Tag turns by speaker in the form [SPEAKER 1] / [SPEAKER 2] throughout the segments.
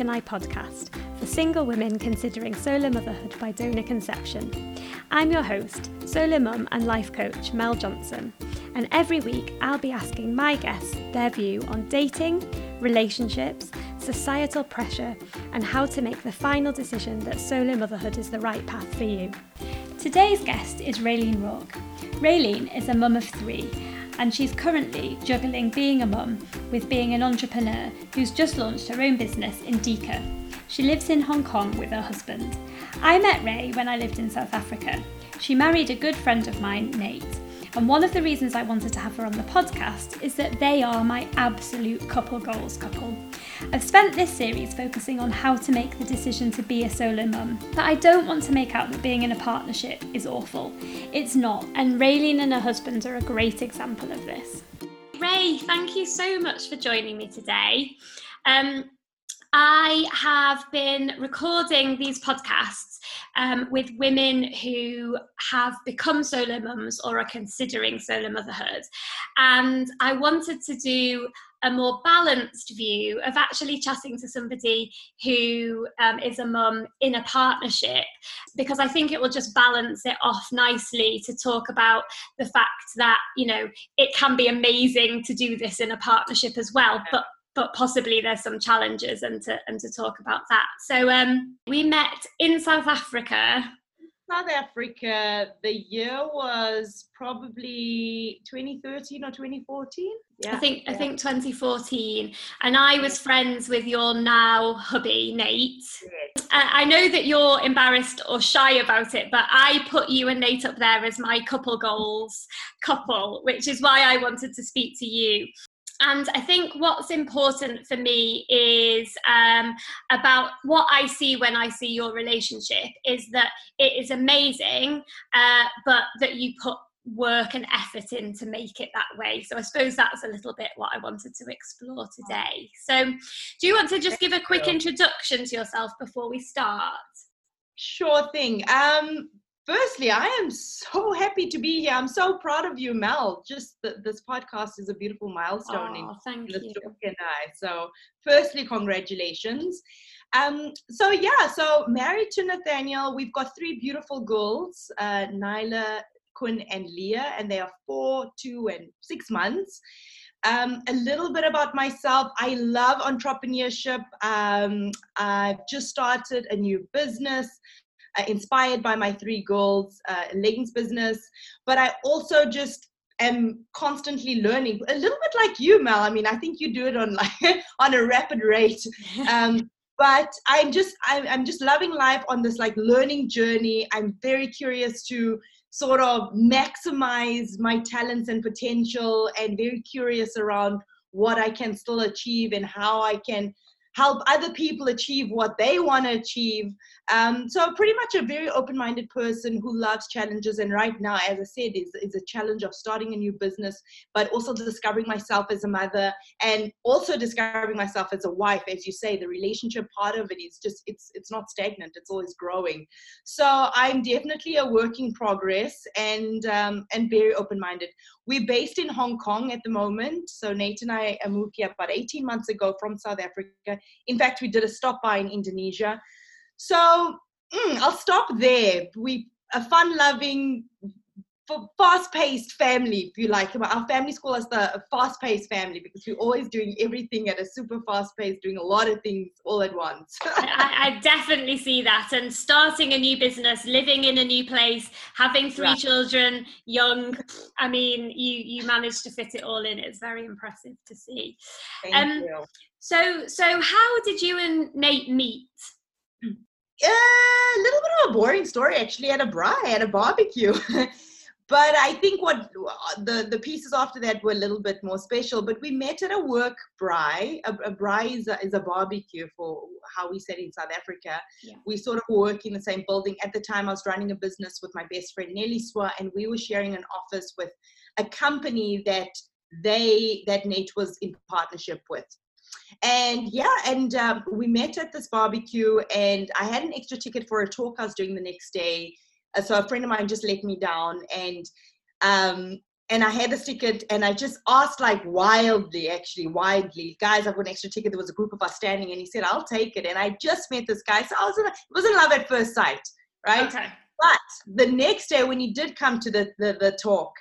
[SPEAKER 1] And I podcast for single women considering solo motherhood by donor conception. I'm your host, solo mum and life coach Mel Johnson, and every week I'll be asking my guests their view on dating, relationships, societal pressure, and how to make the final decision that solo motherhood is the right path for you. Today's guest is Raelene Rorke. Raelene is a mum of three and she's currently juggling being a mum with being an entrepreneur who's just launched her own business Indica. She lives in Hong Kong with her husband. I met Rae when I lived in South Africa. She married a good friend of mine, Nate. And one of the reasons I wanted to have her on the podcast is that they are my absolute couple goals couple. I've spent this series focusing on how to make the decision to be a solo mum, but I don't want to make out that being in a partnership is awful. It's not, and Raelene and her husband are a great example of this. Rae, thank you so much for joining me today. Um, I have been recording these podcasts um, with women who have become solo mums or are considering solo motherhood. And I wanted to do a more balanced view of actually chatting to somebody who um, is a mum in a partnership because I think it will just balance it off nicely to talk about the fact that you know it can be amazing to do this in a partnership as well but but possibly there's some challenges and to and to talk about that so um, we met in South Africa
[SPEAKER 2] South Africa, the year was probably 2013 or 2014.
[SPEAKER 1] Yeah, I think yeah. I think 2014, and I was friends with your now hubby Nate. Yes. I know that you're embarrassed or shy about it, but I put you and Nate up there as my couple goals couple, which is why I wanted to speak to you and I think what's important for me is um, about what I see when I see your relationship is that it is amazing, uh, but that you put work and effort in to make it that way. So I suppose that's a little bit what I wanted to explore today. So, do you want to just give a quick introduction to yourself before we start?
[SPEAKER 2] Sure thing. Um, firstly, I am so happy to be here. I'm so proud of you, Mel. Just the, this podcast is a beautiful milestone
[SPEAKER 1] oh, in,
[SPEAKER 2] in
[SPEAKER 1] you.
[SPEAKER 2] and I. So, firstly, congratulations. Um, so yeah, so married to Nathaniel, we've got three beautiful girls, uh, Nyla, Quinn, and Leah, and they are four, two, and six months. Um, a little bit about myself. I love entrepreneurship. Um, I've just started a new business uh, inspired by my three girls' uh, leggings business. But I also just am constantly learning, a little bit like you, Mel. I mean, I think you do it on like on a rapid rate. Um, but I'm just I'm, I'm just loving life on this like learning journey. I'm very curious to sort of maximize my talents and potential, and very curious around what I can still achieve and how I can help other people achieve what they want to achieve. Um, so pretty much a very open-minded person who loves challenges. And right now, as I said, is, is a challenge of starting a new business, but also discovering myself as a mother and also discovering myself as a wife. As you say, the relationship part of it is just, it's, it's not stagnant. It's always growing. So I'm definitely a work in progress and, um, and very open-minded. We're based in Hong Kong at the moment. So Nate and I moved here about 18 months ago from South Africa. In fact, we did a stop by in Indonesia. So mm, I'll stop there. We a fun-loving, fast-paced family, if you like. Our family call us the fast-paced family because we're always doing everything at a super fast pace, doing a lot of things all at once.
[SPEAKER 1] I, I, definitely see that. And starting a new business, living in a new place, having three children, young. I mean, you you managed to fit it all in. It's very impressive to see.
[SPEAKER 2] Thank um, you.
[SPEAKER 1] So, so how did you and Nate meet?
[SPEAKER 2] A little bit of a boring story actually at a braai at a barbecue. But i think what the the pieces after that were a little bit more special but we met at a work braai a, a braai is a, is a barbecue for how we said in south africa. Yeah. we sort of work in the same building. At the time i was running a business with my best friend nelly swa and we were sharing an office with a company that they that nate was in partnership with and yeah, and um, we met at this barbecue, and I had an extra ticket for a talk I was doing the next day. Uh, so a friend of mine just let me down, and um, and I had a ticket and I just asked like wildly, actually wildly, guys, I've got an extra ticket. There was a group of us standing and he said, I'll take it. And I just met this guy. So I was in, it was in love at first sight, right?
[SPEAKER 1] Okay.
[SPEAKER 2] But the next day when he did come to the, the, the talk,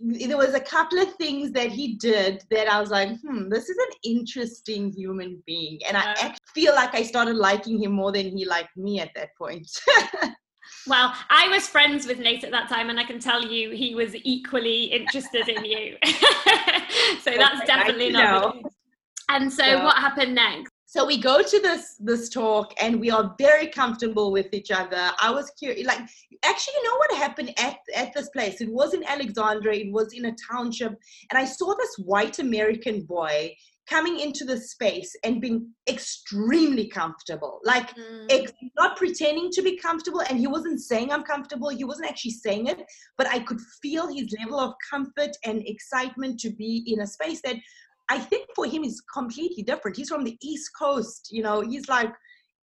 [SPEAKER 2] there was a couple of things that he did that I was like, hmm, this is an interesting human being. And I
[SPEAKER 1] Uh.
[SPEAKER 2] feel like I started liking him more than he liked me at that point.
[SPEAKER 1] Well, I was friends with Nate at that time, and I can tell you he was equally interested in you. so that's
[SPEAKER 2] Okay,
[SPEAKER 1] definitely not.
[SPEAKER 2] know.
[SPEAKER 1] the case. And so,
[SPEAKER 2] Yeah.
[SPEAKER 1] what happened next?
[SPEAKER 2] So we go to this this talk and we are very comfortable with each other. I was curious like actually you know what happened at, at this place? It was in alexandra. It was in a township. And i saw this white american boy coming into the space and being extremely comfortable. Like
[SPEAKER 1] Mm.
[SPEAKER 2] ex- not pretending to be comfortable. And he wasn't saying i'm comfortable. He wasn't actually saying it. But i could feel his level of comfort and excitement to be in a space that i think for him is completely different. He's from the east coast you know he's like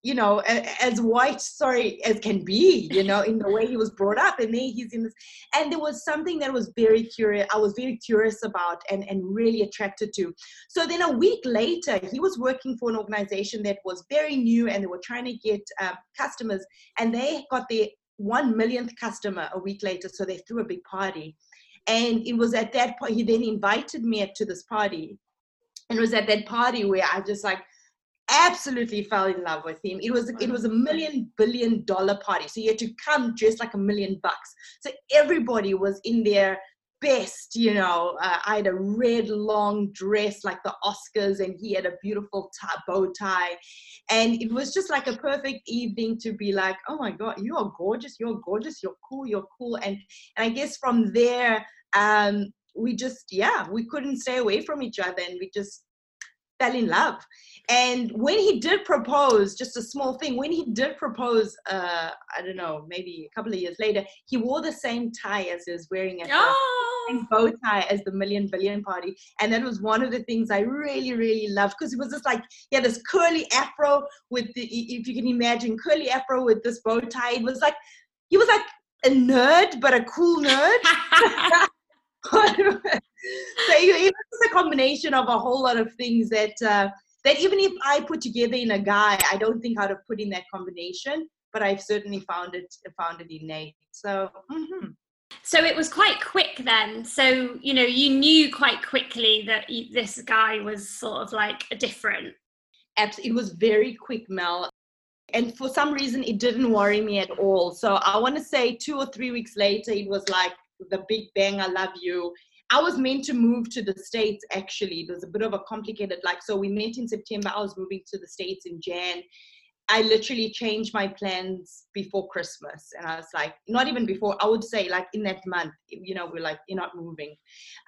[SPEAKER 2] you know as white sorry as can be you know in the way he was brought up. And then he's in this and there was something that was very curious i was very curious about and and really attracted to. So then a week later he was working for an organization that was very new and they were trying to get uh, customers. And they got their one millionth customer a week later so they threw a big party. And it was at that point he then invited me to this party and it was at that party where i just like absolutely fell in love with him. It was it was a million billion dollar party, so you had to come dressed like a million bucks. So everybody was in their best, you know. Uh, I had a red long dress like the Oscars, and he had a beautiful tie, bow tie, and it was just like a perfect evening to be like, oh my god, you are gorgeous, you're gorgeous, you're cool, you're cool, and and I guess from there. Um, we just yeah we couldn't stay away from each other and we just fell in love. And when he did propose just a small thing when he did propose uh i don't know maybe a couple of years later he wore the same tie as he was wearing at the
[SPEAKER 1] Oh,
[SPEAKER 2] same bow tie as the million billion party. And that was one of the things i really really loved because it was just like yeah this curly afro with the if you can imagine curly afro with this bow tie. It was like he was like a nerd but a cool nerd so it was a combination of a whole lot of things that uh, that even if I put together in a guy, I don't think I'd have put in that combination. But I've certainly found it found it in Nate. So mhm.
[SPEAKER 1] so it was quite quick then. So you know, you knew quite quickly that you, this guy was sort of like a
[SPEAKER 2] different. it was very quick, Mel. And for some reason, it didn't worry me at all. So I want to say two or three weeks later, it was like the big bang. I love you. I was meant to move to the States actually. There's a bit of a complicated, like, so we met in September. I was moving to the States in Jan. I literally changed my plans before Christmas. And I was like, not even before, I would say like in that month, you know, we're like, you're not moving.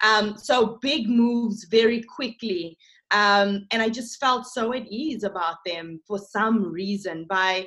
[SPEAKER 2] Um, so big moves very quickly. Um, and I just felt so at ease about them for some reason. By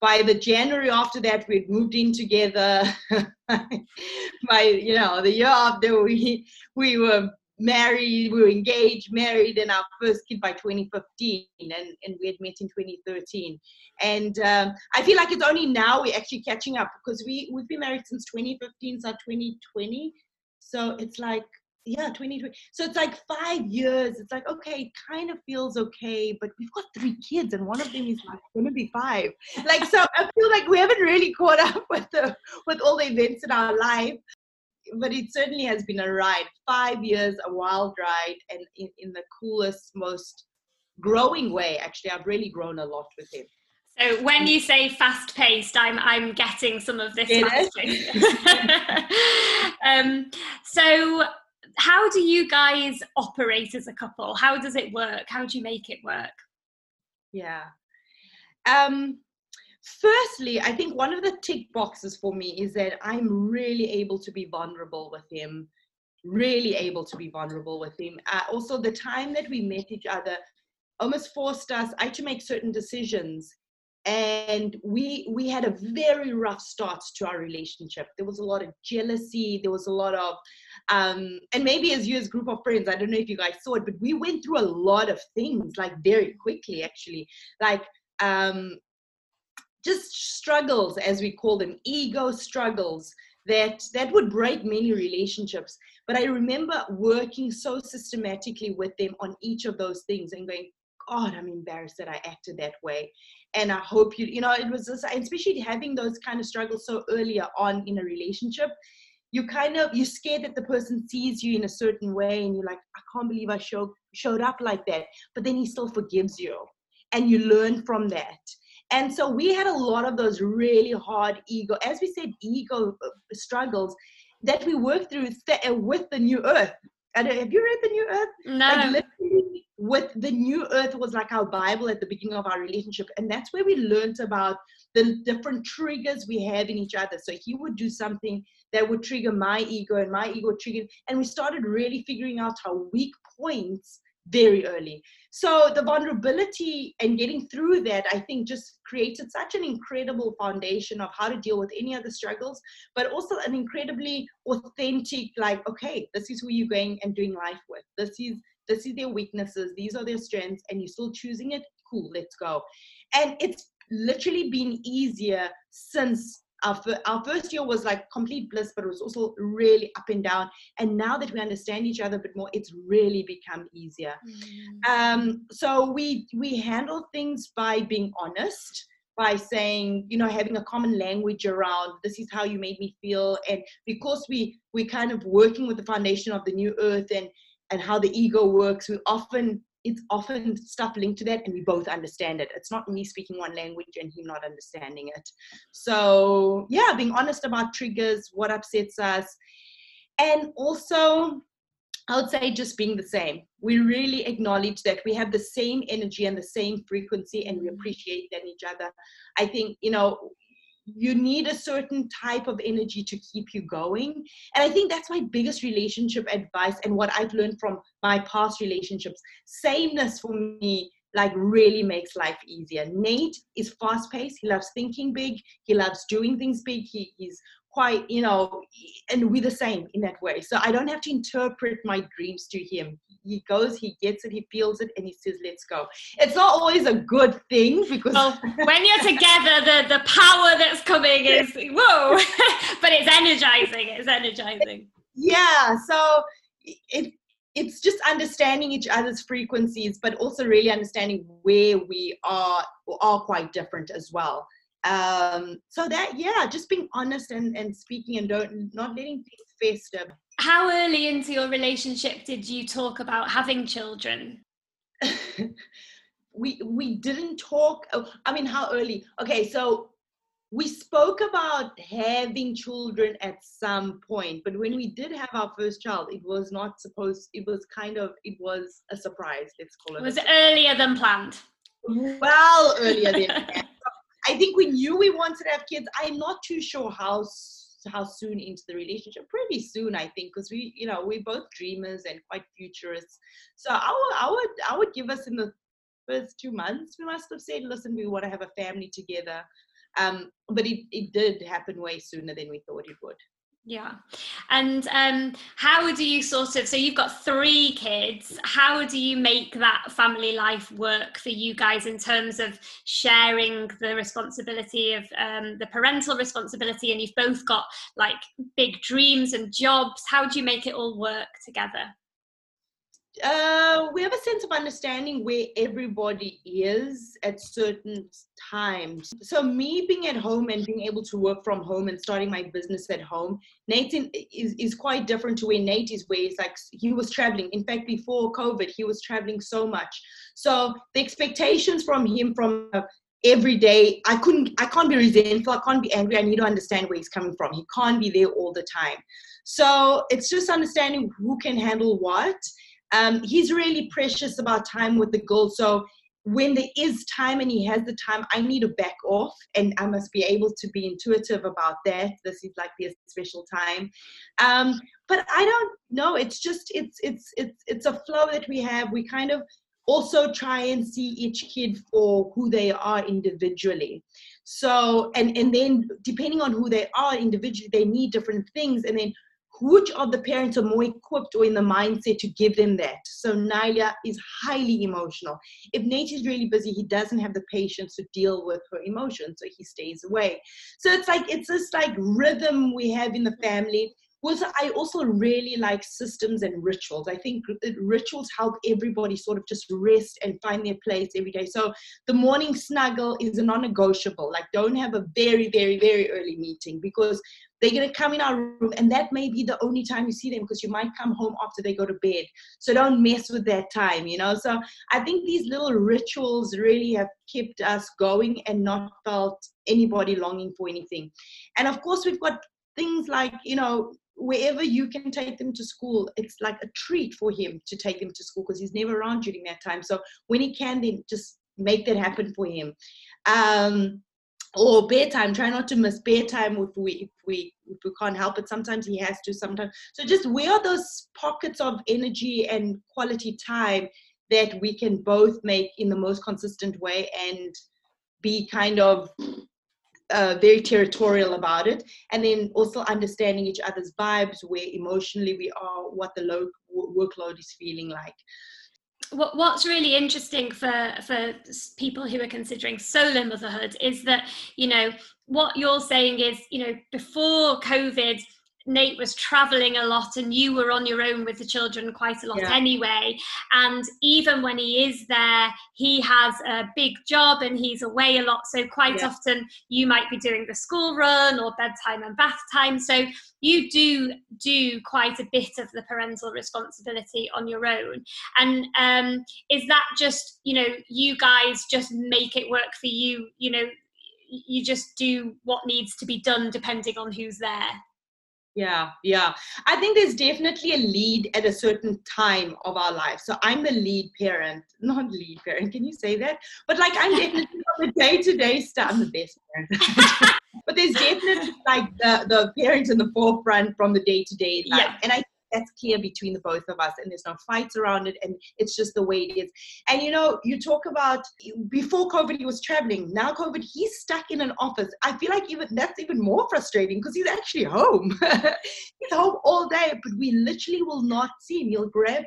[SPEAKER 2] by the January after that, we'd moved in together. by you know the year after, we we were married, we were engaged, married, and our first kid by 2015, and, and we had met in 2013. And um, I feel like it's only now we're actually catching up because we we've been married since 2015, so 2020. So it's like yeah 2020 so it's like five years it's like okay it kind of feels okay but we've got three kids and one of them is like going to be five. Like so i feel like we haven't really caught up with the with all the events in our life but it certainly has been a ride. Five years a wild ride and in, in the coolest most growing way actually i've really grown a lot with him.
[SPEAKER 1] So when you say fast paced, I'm I'm getting some of this. Um, so how do you guys operate as a couple? How does it work? How do you make it work?
[SPEAKER 2] Yeah. Um, firstly, I think one of the tick boxes for me is that I'm really able to be vulnerable with him, really able to be vulnerable with him. Uh, also, the time that we met each other almost forced us, I had to make certain decisions. And we we had a very rough start to our relationship. There was a lot of jealousy. There was a lot of, um, and maybe as you as group of friends, I don't know if you guys saw it, but we went through a lot of things like very quickly, actually. Like um, just struggles, as we call them, ego struggles, that that would break many relationships but i remember working so systematically with them on each of those things and going god i'm embarrassed that i acted that way and i hope you you know it was just especially having those kind of struggles so earlier on in a relationship you kind of you're scared that the person sees you in a certain way and you're like i can't believe i showed showed up like that but then he still forgives you and you learn from that. And so we had a lot of those really hard ego as we said ego uh, struggles that we worked through uh, with the new earth. And have you read the new earth?
[SPEAKER 1] No. like
[SPEAKER 2] with the new earth was like our bible at the beginning of our relationship and that's where we learned about the different triggers we have in each other. So he would do something that would trigger my ego and my ego triggered and we started really figuring out our weak points very early. So the vulnerability and getting through that i think just created such an incredible foundation of how to deal with any other struggles but also an incredibly authentic like okay this is who you're going and doing life with. This is this is their weaknesses these are their strengths and you're still choosing it cool let's go and it's literally been easier since our, our first year was like complete bliss, but it was also really up and down. And now that we understand each other a bit more, it's really become easier. Mm. Um, so we we handle things by being honest, by saying, you know, having a common language around this is how you made me feel. And because we we're kind of working with the foundation of the new earth and and how the ego works, we often it's often stuff linked to that and we both understand it. It's not me speaking one language and him not understanding it. So yeah being honest about triggers what upsets us and also i would say just being the same. We really acknowledge that we have the same energy and the same frequency and we appreciate that in each other. I think you know you need a certain type of energy to keep you going. And I think that's my biggest relationship advice and what I've learned from my past relationships. Sameness for me like really makes life easier. Nate is fast paced. He loves thinking big. He loves doing things big. He, he's quite, you know, and we're the same in that way. So I don't have to interpret my dreams to him. He goes, he gets it, he feels it, and he says, let's go. It's not always a good thing because.
[SPEAKER 1] Well, when you're together, the, the power that's coming is, whoa, but it's energizing. It's energizing.
[SPEAKER 2] Yeah. So it, it's just understanding each other's frequencies, but also really understanding where we are are quite different as well um so that yeah just being honest and and speaking and don't not letting things fester.
[SPEAKER 1] How early into your relationship did you talk about having children?
[SPEAKER 2] We we didn't talk oh, i mean how early? Okay so we spoke about having children at some point but when we did have our first child it was not supposed it was kind of it was a surprise let's call it
[SPEAKER 1] was earlier than planned.
[SPEAKER 2] Well earlier than I think we knew we wanted to have kids. I'm not too sure how how soon into the relationship. Pretty soon, I think, because we, you know, we're both dreamers and quite futurists. So I would, I would, I would give us in the first two months. We must have said, listen, we want to have a family together. Um, but it, it did happen way sooner than we thought it would.
[SPEAKER 1] Yeah. And um, how do you sort of, so you've got three kids, how do you make that family life work for you guys in terms of sharing the responsibility of um, the parental responsibility? And you've both got like big dreams and jobs. How do you make it all work together?
[SPEAKER 2] Uh, we have a sense of understanding where everybody is at certain times. So me being at home and being able to work from home and starting my business at home, Nate is, is quite different to where Nate is, where he's like he was traveling. In fact, before COVID, he was traveling so much. So the expectations from him from every day, I couldn't, I can't be resentful, I can't be angry. I need to understand where he's coming from. He can't be there all the time. So it's just understanding who can handle what um, he's really precious about time with the girls. So when there is time and he has the time, I need to back off and I must be able to be intuitive about that. This is like their special time. Um, but I don't know. It's just it's it's it's it's a flow that we have. We kind of also try and see each kid for who they are individually. So and and then depending on who they are individually, they need different things. And then which of the parents are more equipped or in the mindset to give them that? So Nyla is highly emotional. If Nate is really busy, he doesn't have the patience to deal with her emotions, so he stays away. So it's like it's this like rhythm we have in the family was I also really like systems and rituals. I think rituals help everybody sort of just rest and find their place every day. So the morning snuggle is a non-negotiable. Like don't have a very, very, very early meeting because they're going to come in our room and that may be the only time you see them because you might come home after they go to bed. So don't mess with that time, you know? So I think these little rituals really have kept us going and not felt anybody longing for anything. And of course, we've got things like, you know, wherever you can take them to school, it's like a treat for him to take them to school because he's never around during that time. So when he can, then just make that happen for him. Um, or bedtime, try not to miss bedtime if we if we if we can't help it. Sometimes he has to. Sometimes so just where are those pockets of energy and quality time that we can both make in the most consistent way and be kind of uh, very territorial about it and then also understanding each other's vibes where emotionally we are what the load workload is feeling like.
[SPEAKER 1] What's really interesting for for people who are considering solo motherhood is that you know what you're saying is you know before covid Nate was traveling a lot and you were on your own with the children quite a lot yeah. anyway. And even when he is there, he has a big job and he's away a lot. So quite yeah. often you might be doing the school run or bedtime and bath time. So you do do quite a bit of the parental responsibility on your own. And um, is that just, you know, you guys just make it work for you, you know, you just do what needs to be done depending on who's there?
[SPEAKER 2] Yeah, yeah. I think there's definitely a lead at a certain time of our life. So I'm the lead parent, not lead parent. Can you say that? But like I'm definitely on the day-to-day stuff. I'm the best parent. but there's definitely like the, the parents in the forefront from the day-to-day life. Yeah. And I that's clear between the both of us and there's no fights around it and it's just the way it is. And you know you talk about before covid he was traveling. Now covid he's stuck in an office. I feel like even that's even more frustrating because he's actually home. He's home all day but we literally will not see him. He'll grab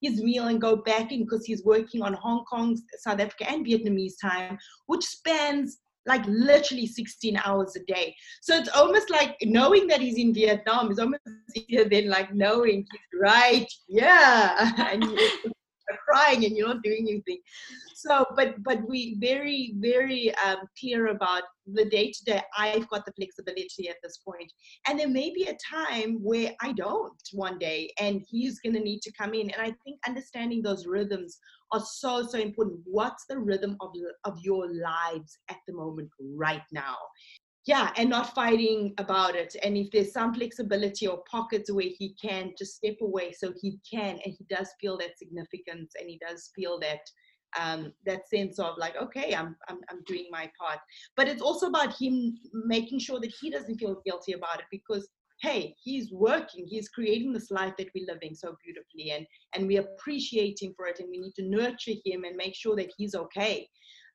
[SPEAKER 2] his meal and go back in because he's working on hong kong south africa and vietnamese time which spans like literally 16 hours a day. So it's almost like knowing that he's in Vietnam is almost easier than like knowing he's right yeah and you're crying and you're not doing anything. So, but but we very very um, clear about the day to day. I've got the flexibility at this point, and there may be a time where I don't one day, and he's going to need to come in. And I think understanding those rhythms are so so important. What's the rhythm of of your lives at the moment right now? Yeah and not fighting about it. And if there's some flexibility or pockets where he can just step away so he can and he does feel that significance and he does feel that um, that sense of like okay I'm, I'm i'm doing my part. But it's also about him making sure that he doesn't feel guilty about it because hey he's working he's creating this life that we're living so beautifully and and we appreciate him for it and we need to nurture him and make sure that he's okay.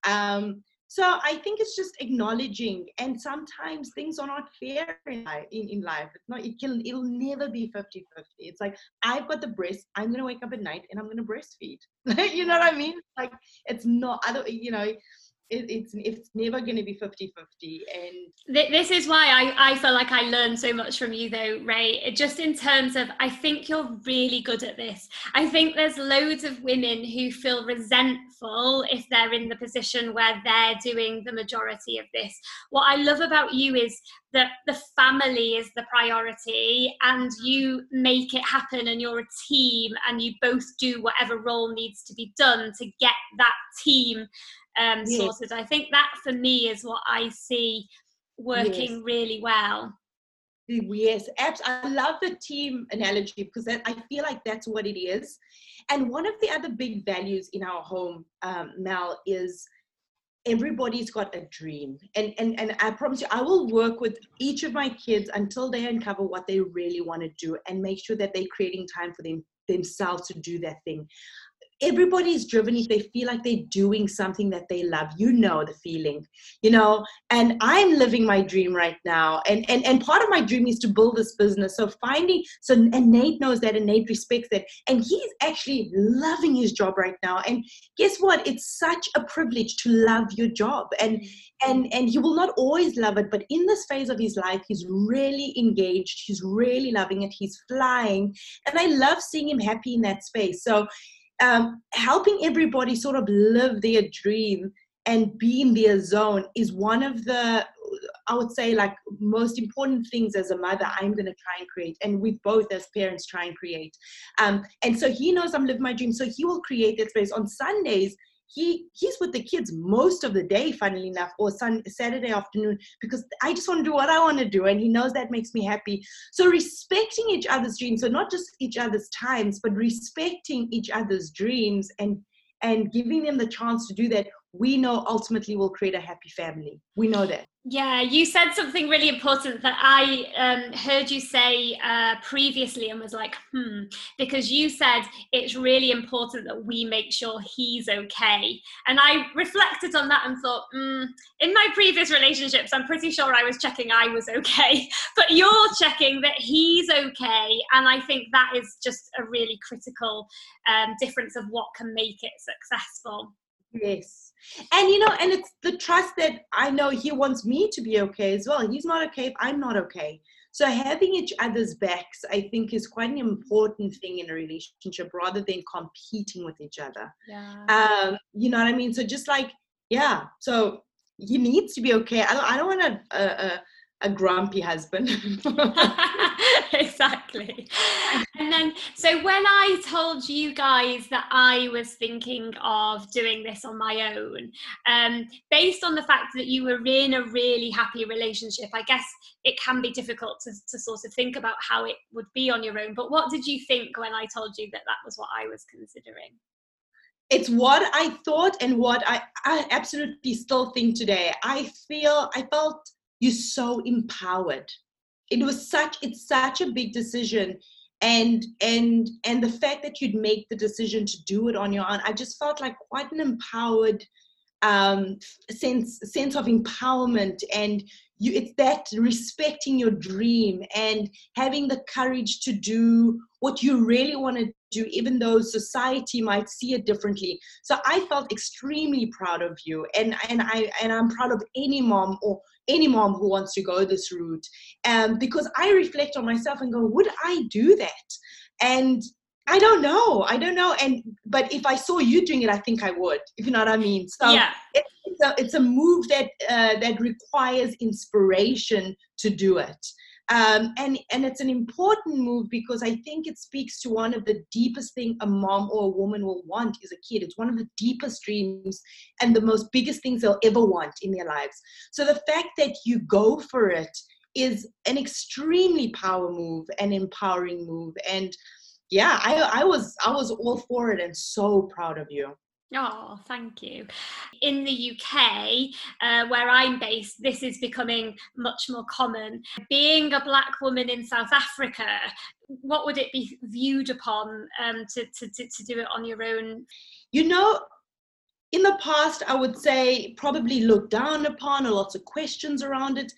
[SPEAKER 2] Um, so i think it's just acknowledging and sometimes things are not fair in life, in, in life. It's not it can it'll never be 50 50 it's like i've got the breast i'm going to wake up at night and i'm going to breastfeed. You know what i mean? Like it's not other you know it, it's it's never going to be 50 50 and
[SPEAKER 1] this is why I, I feel like i learned so much from you though rae just in terms of i think you're really good at this. I think there's loads of women who feel resentful if they're in the position where they're doing the majority of this. What i love about you is that the family is the priority and you make it happen and you're a team and you both do whatever role needs to be done to get that team um, yes. sorted. I think that for me is what I see working yes. really well.
[SPEAKER 2] Yes, abs- I love the team analogy because I feel like that's what it is. And one of the other big values in our home, um, Mel, is everybody's got a dream. And, and, and I promise you, I will work with each of my kids until they uncover what they really want to do and make sure that they're creating time for them themselves to do that thing everybody's driven if they feel like they're doing something that they love. You know the feeling you know? And i'm living my dream right now. And and and part of my dream is to build this business. So finding so and nate knows that and nate respects that. And he's actually loving his job right now. And guess what? It's such a privilege to love your job. And and and he will not always love it but in this phase of his life he's really engaged. He's really loving it. He's flying. And i love seeing him happy in that space. So um, helping everybody sort of live their dream and be in their zone is one of the i would say like most important things as a mother i'm going to try and create and with both as parents try and create. Um, and so he knows i'm living my dream so he will create that space. On sundays he he's with the kids most of the day funnily enough or sun saturday afternoon because i just want to do what i want to do and he knows that makes me happy. So respecting each other's dreams so not just each other's times but respecting each other's dreams and and giving them the chance to do that we know ultimately will create a happy family we know that
[SPEAKER 1] yeah, you said something really important that I um, heard you say uh, previously and was like, hmm, because you said it's really important that we make sure he's okay. And I reflected on that and thought, mm, in my previous relationships, I'm pretty sure I was checking I was okay, but you're checking that he's okay. And I think that is just a really critical um, difference of what can make it successful.
[SPEAKER 2] Yes. And you know, and it's the trust that I know he wants me to be okay as well. He's not okay if I'm not okay. So having each other's backs, I think, is quite an important thing in a relationship rather than competing with each other. Yeah. Um, you know what I mean? So just like, yeah. So he needs to be okay. I don't. I don't want a, a, a a grumpy husband.
[SPEAKER 1] exactly. And then, so when I told you guys that I was thinking of doing this on my own, um, based on the fact that you were in a really happy relationship, I guess it can be difficult to, to sort of think about how it would be on your own. But what did you think when I told you that that was what I was considering?
[SPEAKER 2] It's what I thought and what I, I absolutely still think today. I feel, I felt you're so empowered. It was such it's such a big decision. And and and the fact that you'd make the decision to do it on your own i just felt like quite an empowered um sense sense of empowerment. And you it's that respecting your dream and having the courage to do what you really want to do even though society might see it differently so i felt extremely proud of you and and i and i'm proud of any mom or any mom who wants to go this route um, because i reflect on myself and go would i do that and I don't know. I don't know. And but if I saw you doing it, I think I would. If you know what I mean. So yeah. It, it's a it's a move that uh, that requires inspiration to do it. Um, and and it's an important move because I think it speaks to one of the deepest thing a mom or a woman will want is a kid. It's one of the deepest dreams and the most biggest things they'll ever want in their lives. So the fact that you go for it is an extremely power move, an empowering move, and yeah, I, I was I was all for it and so proud of you.
[SPEAKER 1] Oh, thank you. In the UK, uh, where I'm based, this is becoming much more common. Being a black woman in South Africa, what would it be viewed upon um, to, to, to, to do it on your own?
[SPEAKER 2] You know, in the past, I would say probably looked down upon, or lots of questions around it.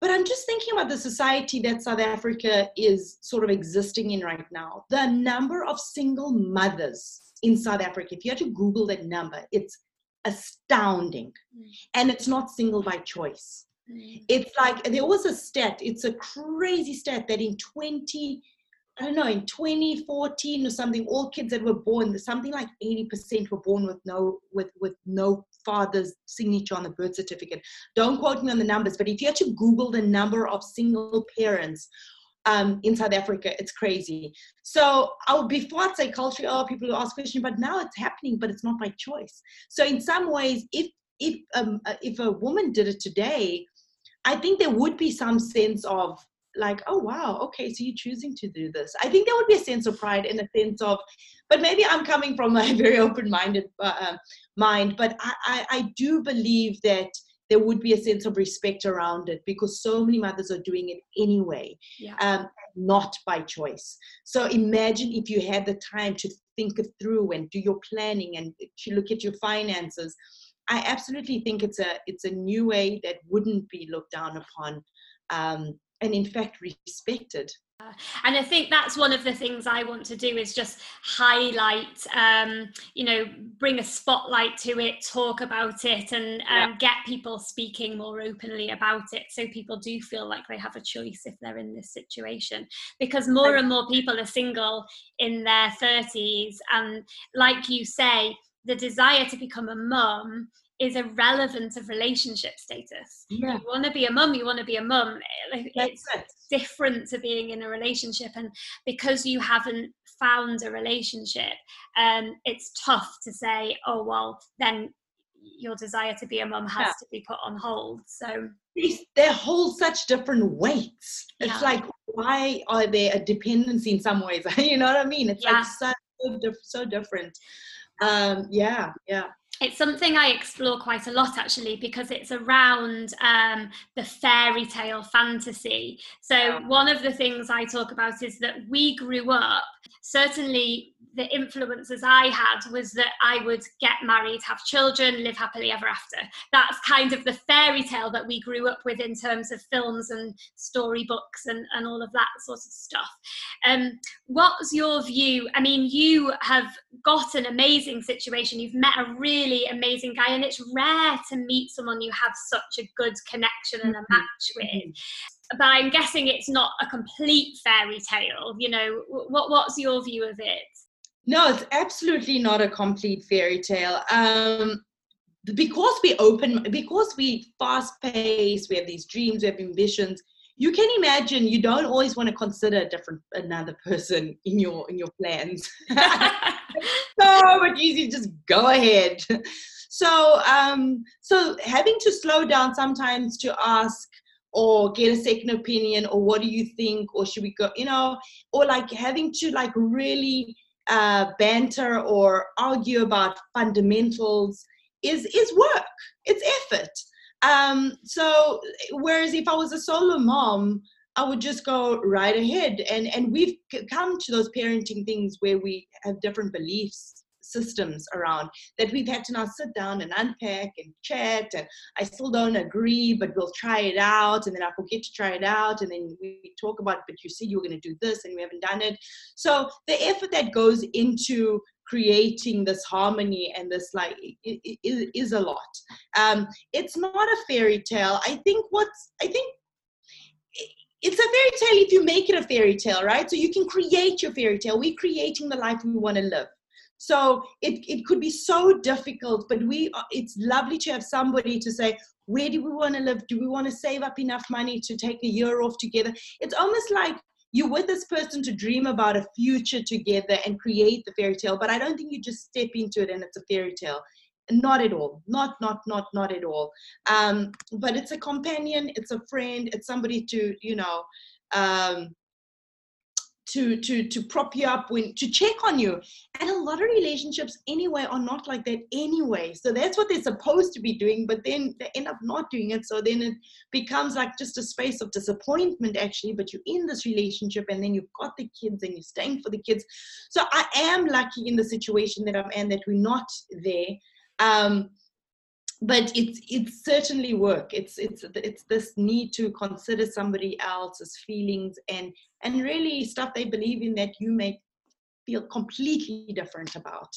[SPEAKER 2] But I'm just thinking about the society that South Africa is sort of existing in right now. The number of single mothers in South Africa, if you had to Google that number, it's astounding. Mm. And it's not single by choice. Mm. It's like there was a stat, it's a crazy stat that in 20, I don't know, in 2014 or something, all kids that were born, something like 80% were born with no with with no father's signature on the birth certificate. Don't quote me on the numbers, but if you had to Google the number of single parents um, in South Africa. It's crazy. So I would before I'd say culture, oh, people ask questions, but now it's happening, but it's not by choice. So in some ways, if if um, uh, if a woman did it today, I think there would be some sense of like, oh wow, okay, so you're choosing to do this. I think there would be a sense of pride and a sense of, but maybe I'm coming from a very open-minded uh, mind. But I, I, I do believe that there would be a sense of respect around it because so many mothers are doing it anyway,
[SPEAKER 1] Yeah.
[SPEAKER 2] um, not by choice. So imagine if you had the time to think it through and do your planning and to look at your finances. I absolutely think it's a it's a new way that wouldn't be looked down upon, um, and in fact respected.
[SPEAKER 1] and i think that's one of the things i want to do is just highlight um, you know bring a spotlight to it talk about it and um,
[SPEAKER 2] Yeah.
[SPEAKER 1] get people speaking more openly about it so people do feel like they have a choice if they're in this situation because more and more people are single in their 30s and like you say the desire to become a mum is irrelevant of relationship status
[SPEAKER 2] Yeah,
[SPEAKER 1] you want to be a mum you want to be a mum it's
[SPEAKER 2] it.
[SPEAKER 1] different to being in a relationship and because you haven't found a relationship um it's tough to say oh well then your desire to be a mum has
[SPEAKER 2] Yeah.
[SPEAKER 1] to be put on hold so
[SPEAKER 2] They- hold such different weights.
[SPEAKER 1] Yeah.
[SPEAKER 2] It's like why are there a dependency in some ways? you know what I mean? It's like so so, diff- so different. Um, yeah, yeah.
[SPEAKER 1] It's something I explore quite a lot actually because it's around um, the fairy tale fantasy. So, one of the things I talk about is that we grew up, certainly the influences I had was that I would get married, have children, live happily ever after. That's kind of the fairy tale that we grew up with in terms of films and storybooks and, and all of that sort of stuff. Um, what's your view? I mean, you have got an amazing situation. You've met a really amazing guy, and it's rare to meet someone you have such a good connection and a
[SPEAKER 2] Mhm.
[SPEAKER 1] match with. But I'm guessing it's not a complete fairy tale. You know, what what's your view of it?
[SPEAKER 2] No, it's absolutely not a complete fairy tale. Um, because we open, because we fast paced, we have these dreams, we have ambitions. You can imagine you don't always want to consider a different another person in your in your plans. so much easier, just go ahead. So um, so having to slow down sometimes to ask or get a second opinion or what do you think or should we go, you know, or like having to like really uh, banter or argue about fundamentals is is work. It's effort. Um, so whereas if I was a solo mom, I would just go right ahead. And and we've come to those parenting things where we have different beliefs systems around that we've had to now sit down and unpack and chat. And I still don't agree but we'll try it out. And then I forget to try it out. And then we talk about but you said you were going to do this and we haven't done it. So the effort that goes into creating this harmony and this like i- i- i- is a lot. Um it's not a fairy tale. I think what's i think it's a fairy tale if you make it a fairy tale right? So you can create your fairy tale. We're creating the life we want to live. So it, it could be so difficult but we are- it's lovely to have somebody to say where do we want to live? Do we want to save up enough money to take a year off together? It's almost like you're with this person to dream about a future together and create the fairy tale but i don't think you just step into it and it's a fairy tale. Not at all. Not not not not at all. Um but it's a companion it's a friend it's somebody to you know um to to to prop you up when to check on you. And a lot of relationships anyway are not like that anyway. So that's what they're supposed to be doing but then they end up not doing it. So then it becomes like just a space of disappointment actually. But you're in this relationship and then you've got the kids and you're staying for the kids. So i am lucky in the situation that i'm in that we're not there. Um but it's it's certainly work. It's it's it's this need to consider somebody else's feelings and and really stuff they believe in that you may feel completely different about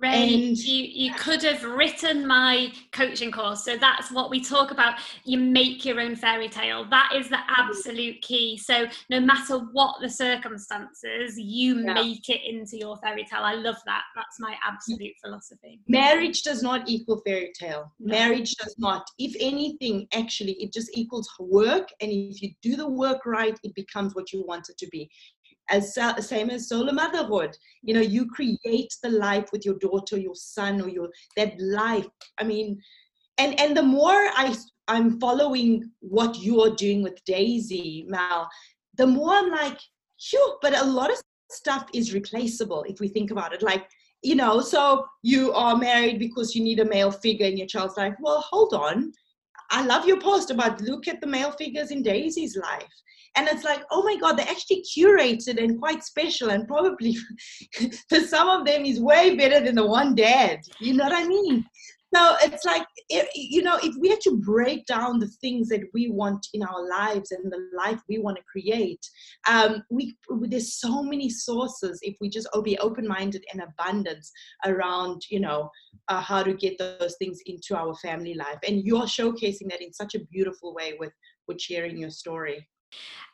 [SPEAKER 1] Rae,
[SPEAKER 2] And-
[SPEAKER 1] you, you could have written my coaching course. So that's what we talk about. You make your own fairy tale. That is the mm. absolute key. So no matter what the circumstances, you
[SPEAKER 2] Yeah.
[SPEAKER 1] make it into your fairy tale. I love that. That's my absolute philosophy.
[SPEAKER 2] marriage does not equal fairy tale
[SPEAKER 1] No.
[SPEAKER 2] marriage does not if anything actually it just equals work and if you do the work right it becomes what you want it to be as same as solo motherhood. You know you create the life with your daughter your son or your that life. I mean and and the more i i'm following what you're doing with daisy Mel the more i'm like phew but a lot of stuff is replaceable if we think about it. Like you know so you are married because you need a male figure in your child's life. Well hold on. I love your post about look at the male figures in Daisy's life. And it's like, oh my God, they're actually curated and quite special. And probably for some of them is way better than the one dad. You know what I mean? So it's like, you know, if we had to break down the things that we want in our lives and the life we want to create, um, we there's so many sources if we just be open-minded and abundance around, you know, uh, how to get those things into our family life. And you're showcasing that in such a beautiful way with with sharing your story.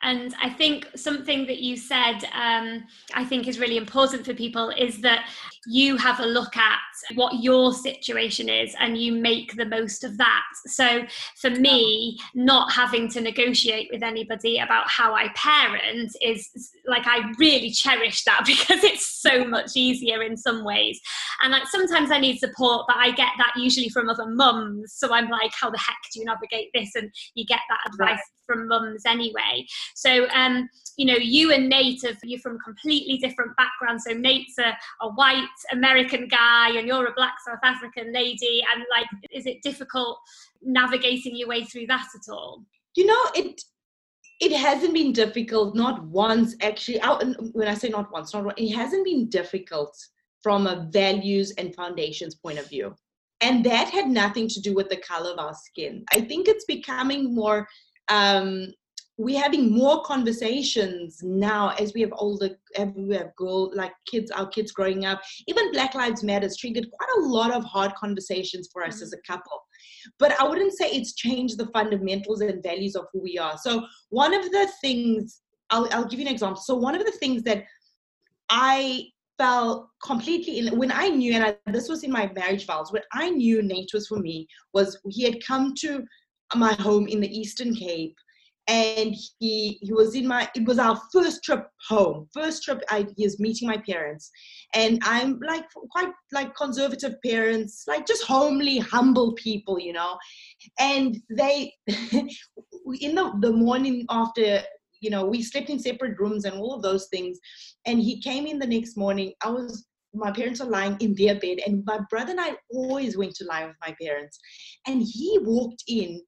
[SPEAKER 1] And I think something that you said, um, I think is really important for people is that you have a look at what your situation is and you make the most of that. So for me, not having to negotiate with anybody about how I parent is like I really cherish that because it's so much easier in some ways. And like sometimes I need support, but I get that usually from other mums. So I'm like, how the heck do you navigate this? And you get that advice. From mums anyway. So, um, you know, you and Nate, are, you're from completely different backgrounds. So Nate's a, a white American guy and you're a black South African lady. And like, is it difficult navigating your way through that at all?
[SPEAKER 2] You know, it it hasn't been difficult, not once actually. When I say not once, not it hasn't been difficult from a values and foundations point of view. And that had nothing to do with the color of our skin. I think it's becoming more um, we're having more conversations now as we have older as we have girl like kids our kids growing up. Even black lives matter has triggered quite a lot of hard conversations for us mm-hmm. as a couple. But i wouldn't say it's changed the fundamentals and values of who we are. So one of the things i'll, I'll give you an example. So one of the things that i felt completely in when i knew and I, this was in my marriage vows when i knew nate was for me was he had come to my home in the eastern cape and he he was in my it was our first trip home first trip i he was meeting my parents. And i'm like quite like conservative parents like just homely humble people you know? And they in the, the morning after you know we slept in separate rooms and all of those things. And he came in the next morning. I was my parents are lying in their bed and my brother and i always went to lie with my parents. And he walked in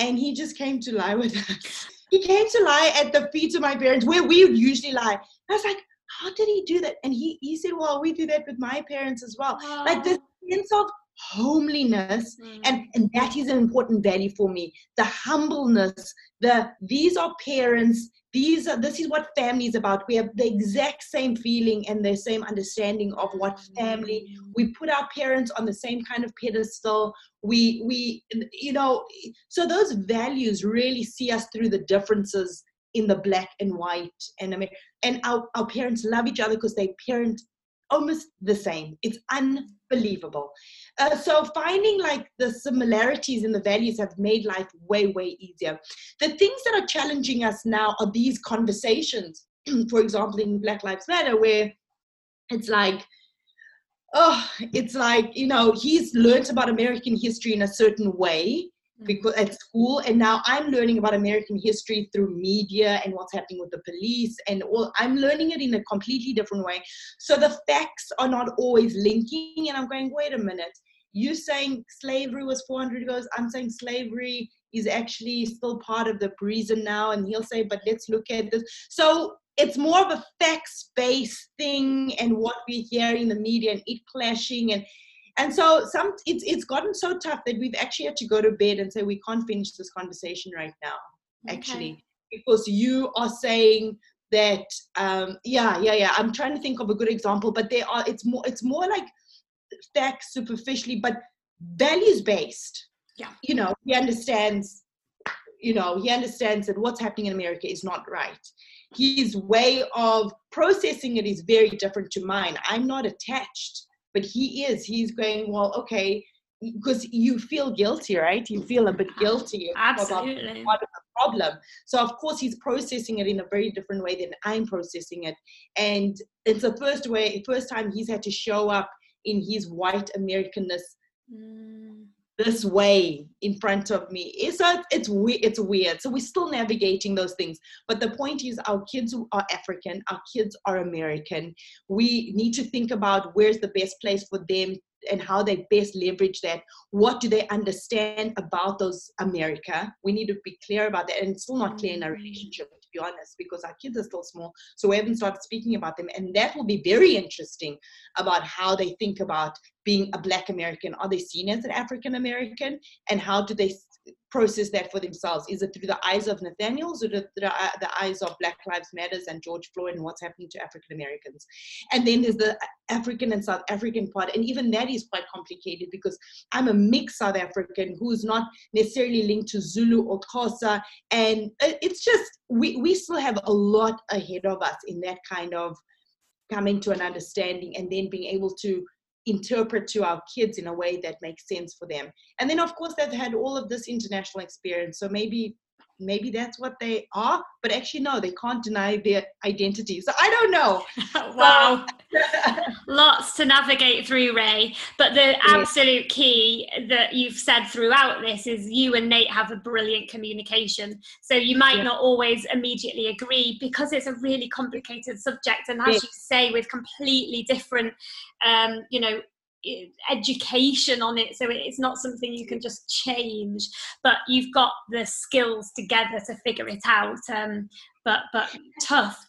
[SPEAKER 2] and he just came to lie with us. He came to lie at the feet of my parents where we would usually lie. I was like, how did he do that? And he, he said, well, we do that with my parents as well. Aww. Like this sense of homeliness mm. and, and that is an important value for me. The humbleness, the these are parents these are this is what family is about we have the exact same feeling and the same understanding of what family we put our parents on the same kind of pedestal we we you know so those values really see us through the differences in the black and white and I mean, and our, our parents love each other because they parent almost the same. It's unbelievable. Uh, so finding like the similarities in the values have made life way, way easier. The things that are challenging us now are these conversations. For example, in Black Lives Matter, where it's like, oh, it's like, you know, he's learned about American history in a certain way because at school and now i'm learning about american history through media and what's happening with the police and all i'm learning it in a completely different way so the facts are not always linking and i'm going wait a minute you saying slavery was 400 years i'm saying slavery is actually still part of the reason now and he'll say but let's look at this so it's more of a facts based thing and what we hear in the media and it clashing and and so some it's it's gotten so tough that we've actually had to go to bed and say we can't finish this conversation right now okay. actually because you are saying that um yeah yeah yeah i'm trying to think of a good example but there are it's more it's more like facts superficially but values based.
[SPEAKER 1] Yeah.
[SPEAKER 2] You know he understands you know he understands that what's happening in america is not right. His way of processing it is very different to mine. I'm not attached but he is. He's going well okay because you feel guilty right? You feel a bit guilty
[SPEAKER 1] absolutely.
[SPEAKER 2] part of the problem. So of course he's processing it in a very different way than i'm processing it. And it's the first way first time he's had to show up in his white americanness mm this way in front of me. It's a, it's weird. It's weird. So we're still navigating those things. But the point is, our kids are African. Our kids are American. We need to think about where's the best place for them and how they best leverage that what do they understand about those america we need to be clear about that and it's still not clear in our mm. relationship be honest because our kids are still small so we haven't started speaking about them and that will be very interesting about how they think about being a black american. Are they seen as an african american? And how do they process that for themselves? Is it through the eyes of Nathaniel's or the, the, uh, the, eyes of Black Lives Matters and George Floyd and what's happening to African Americans? And then there's the African and South African part, and even that is quite complicated because I'm a mixed South African who's not necessarily linked to Zulu or Xhosa, and it's just we we still have a lot ahead of us in that kind of coming to an understanding and then being able to interpret to our kids in a way that makes sense for them. And then, of course, they've had all of this international experience. So maybe maybe that's what they are but actually no they can't deny their identity. So i don't know.
[SPEAKER 1] Wow. Lots to navigate through rae. But the absolute key that you've said throughout this is you and nate have a brilliant communication. So you might yeah. not always immediately agree because it's a really complicated subject. And as yeah. you say with completely different um, you know education on it so it's not something you can just change but you've got the skills together to figure it out um, but but tough.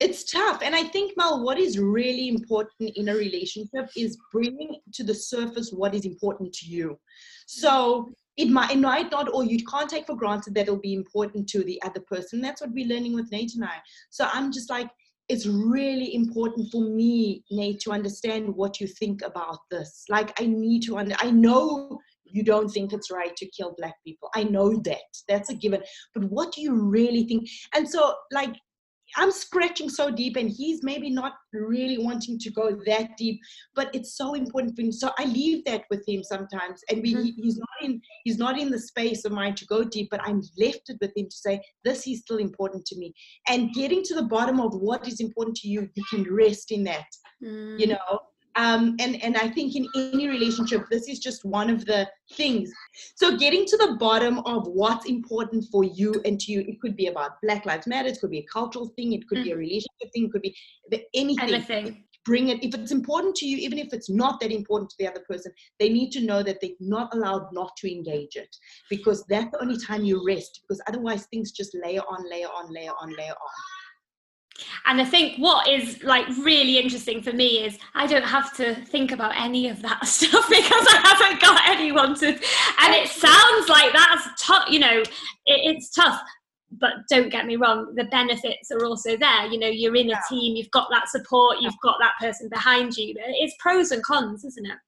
[SPEAKER 2] It's tough and i think mel what is really important in a relationship is bringing to the surface what is important to you. So it might, it might not or you can't take for granted that it'll be important to the other person. That's what we're learning with nate and i. So i'm just like it's really important for me, Nate, to understand what you think about this. Like, I need to, under, I know you don't think it's right to kill black people. I know that. That's a given. But what do you really think? And so, like, I'm scratching so deep, and he's maybe not really wanting to go that deep, but it's so important for him. So I leave that with him sometimes, and we, mm-hmm. he's not in he's not in the space of mine to go deep, but I'm left it with him to say this is still important to me, and getting to the bottom of what is important to you, you can rest in that, mm. you know um, and and i think in any relationship this is just one of the things so getting to the bottom of what's important for you and to you it could be about black lives matter it could be a cultural thing it could mm. be a mm. relationship thing it could be anything
[SPEAKER 1] anything
[SPEAKER 2] bring it if it's important to you even if it's not that important to the other person they need to know that they're not allowed not to engage it because that's the only time you rest because otherwise things just layer on layer on layer on layer on
[SPEAKER 1] and I think what is like really interesting for me is I don't have to think about any of that stuff because I haven't got anyone to. And it sounds like that's tough, you know, it, it's tough. But don't get me wrong, the benefits are also there. You know, you're in a team, you've got that support, you've got that person behind you. It's pros and cons, isn't it?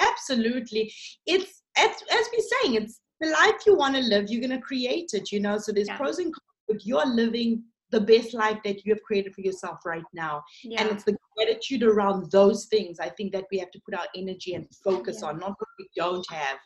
[SPEAKER 2] Absolutely. It's, as, as we're saying, it's the life you want to live, you're going to create it, you know. So there's yeah. pros and cons, but you're living the best life that you have created for yourself right now. Yeah. And it's the gratitude around those things, I think, that we have to put our energy and focus yeah. on, not what we don't have.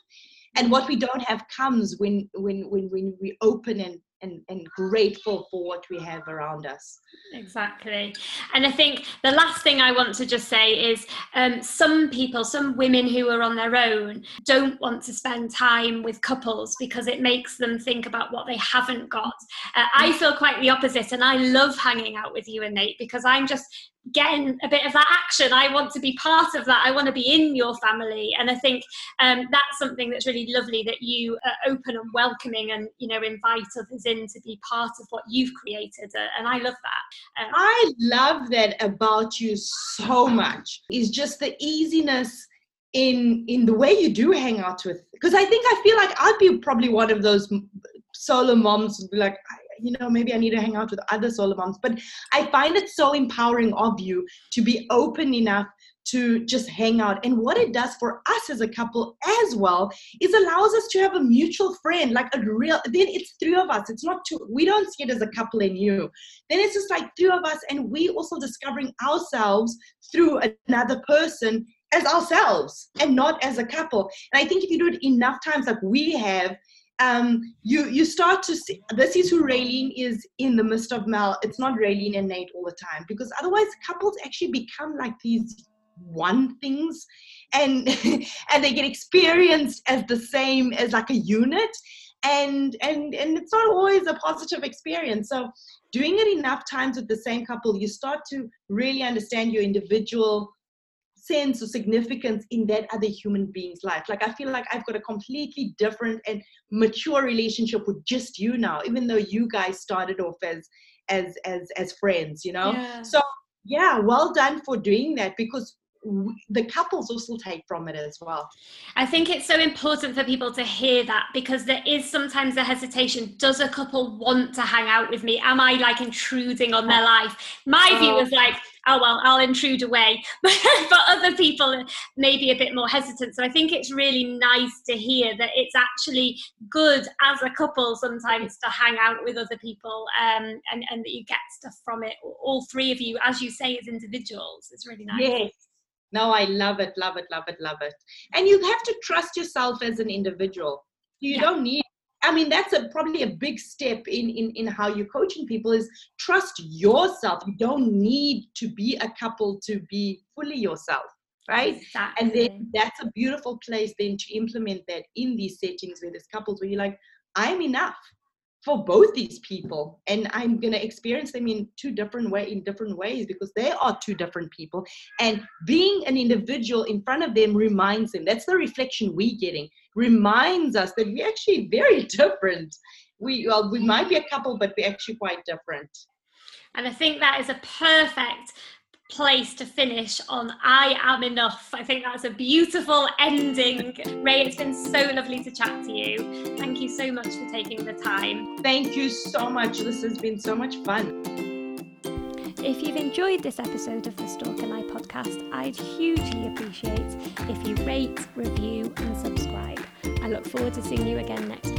[SPEAKER 2] And what we don't have comes when when when when we open and and, and grateful for what we have around us.
[SPEAKER 1] Exactly. And I think the last thing I want to just say is um, some people, some women who are on their own, don't want to spend time with couples because it makes them think about what they haven't got. Uh, I feel quite the opposite, and I love hanging out with you and Nate because I'm just getting a bit of that action. I want to be part of that. I want to be in your family, and I think um, that's something that's really lovely that you are open and welcoming, and you know invite others in to be part of what you've created. Uh, and I love that.
[SPEAKER 2] Um, I love that about you so much. Is just the easiness in in the way you do hang out with because i think i feel like i'd be probably one of those solo moms like you know, maybe I need to hang out with other solo moms. But I find it so empowering of you to be open enough to just hang out. And what it does for us as a couple as well is allows us to have a mutual friend, like a real, then it's three of us. It's not two, we don't see it as a couple and you. Then it's just like three of us, and we also discovering ourselves through another person as ourselves and not as a couple. And I think if you do it enough times, like we have, um, you you start to see this is who Raelene is in the midst of Mel. It's not Raelene and Nate all the time because otherwise couples actually become like these one things and and they get experienced as the same as like a unit and and and it's not always a positive experience so doing it enough times with the same couple you start to really understand your individual sense or significance in that other human being's life. Like I feel like I've got a completely different and mature relationship with just you now, even though you guys started off as as as as friends, you know. Yeah. So yeah, well done for doing that because the couples also take from it as well.
[SPEAKER 1] I think it's so important for people to hear that because there is sometimes a hesitation. Does a couple want to hang out with me? Am I like intruding on their life? My view is like, oh well, I'll intrude away. but other people may be a bit more hesitant. So I think it's really nice to hear that it's actually good as a couple sometimes to hang out with other people um, and, and that you get stuff from it. All three of you, as you say, as individuals. It's really nice.
[SPEAKER 2] Yes no, I love it, love it, love it, love it. And you have to trust yourself as an individual. You yeah. don't need I mean, that's a, probably a big step in, in, in how you're coaching people is trust yourself. You don't need to be a couple to be fully yourself, right? Exactly. And then that's a beautiful place then to implement that in these settings where there's couples where you're like, I'm enough for both these people. And i'm going to experience them in two different way in different ways because they are two different people. And being an individual in front of them reminds them that's the reflection we're getting reminds us that we're actually very different. We well, we might be a couple but we're actually quite different.
[SPEAKER 1] And i think that is a perfect place to finish on I am enough. I think that's a beautiful ending. Rae, it's been so lovely to chat to you. Thank you so much for taking the time.
[SPEAKER 2] Thank you so much. This has been so much fun.
[SPEAKER 1] If you've enjoyed this episode of the Stork and I podcast, I'd hugely appreciate if you rate, review, and subscribe. I look forward to seeing you again next